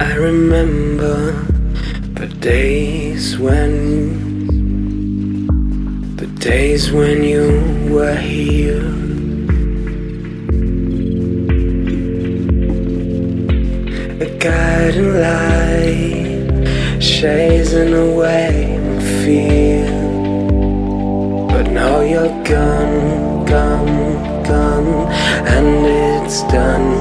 I remember the days when, the days when you were here. A guiding light, chasing away my fear. But now you're gone, gone, gone, and it's done,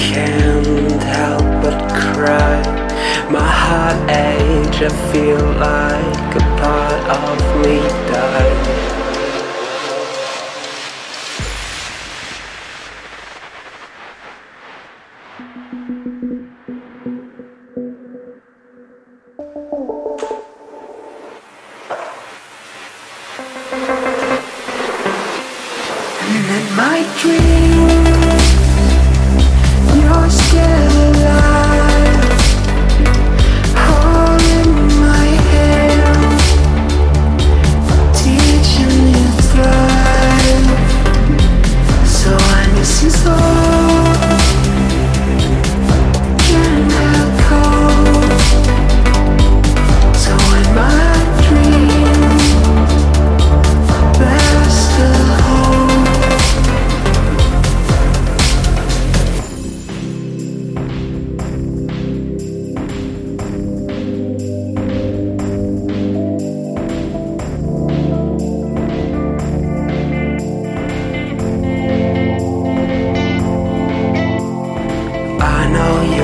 can't help but cry. My heart aches, I feel like a part of me died. And in my dreams, you're still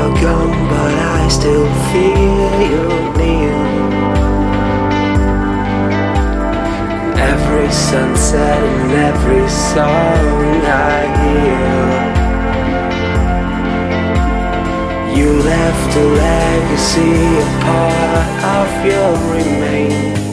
you're gone, but I still feel you near. Every sunset and every song I hear. You left a legacy, a part of your remains.